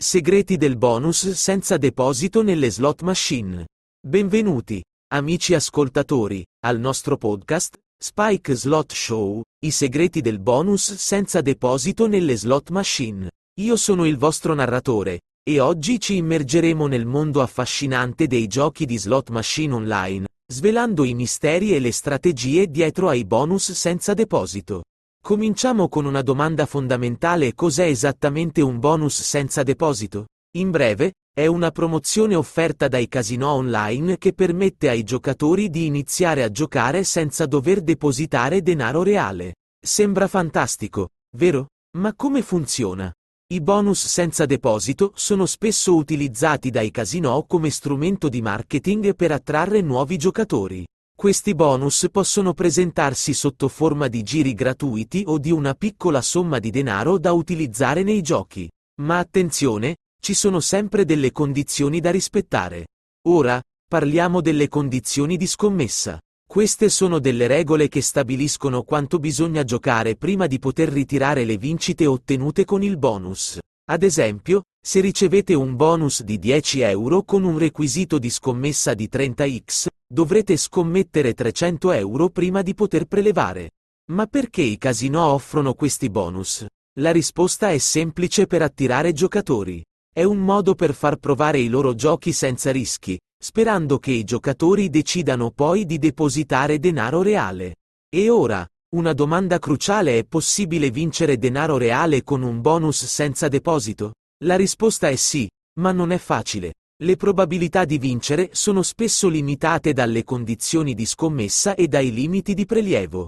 Segreti del bonus senza deposito nelle slot machine. Benvenuti, amici ascoltatori, al nostro podcast, Spike Slot Show, i segreti del bonus senza deposito nelle slot machine. Io sono il vostro narratore, e oggi ci immergeremo nel mondo affascinante dei giochi di slot machine online, svelando i misteri e le strategie dietro ai bonus senza deposito. Cominciamo con una domanda fondamentale cos'è esattamente un bonus senza deposito? In breve, è una promozione offerta dai casinò online che permette ai giocatori di iniziare a giocare senza dover depositare denaro reale. Sembra fantastico, vero? Ma come funziona? I bonus senza deposito sono spesso utilizzati dai casinò come strumento di marketing per attrarre nuovi giocatori. Questi bonus possono presentarsi sotto forma di giri gratuiti o di una piccola somma di denaro da utilizzare nei giochi. Ma attenzione, ci sono sempre delle condizioni da rispettare. Ora, parliamo delle condizioni di scommessa. Queste sono delle regole che stabiliscono quanto bisogna giocare prima di poter ritirare le vincite ottenute con il bonus. Ad esempio, se ricevete un bonus di 10 euro con un requisito di scommessa di 30x, dovrete scommettere 300 euro prima di poter prelevare. Ma perché i casinò offrono questi bonus? La risposta è semplice per attirare giocatori. È un modo per far provare i loro giochi senza rischi, sperando che i giocatori decidano poi di depositare denaro reale. E ora, una domanda cruciale è possibile vincere denaro reale con un bonus senza deposito? La risposta è sì, ma non è facile. Le probabilità di vincere sono spesso limitate dalle condizioni di scommessa e dai limiti di prelievo.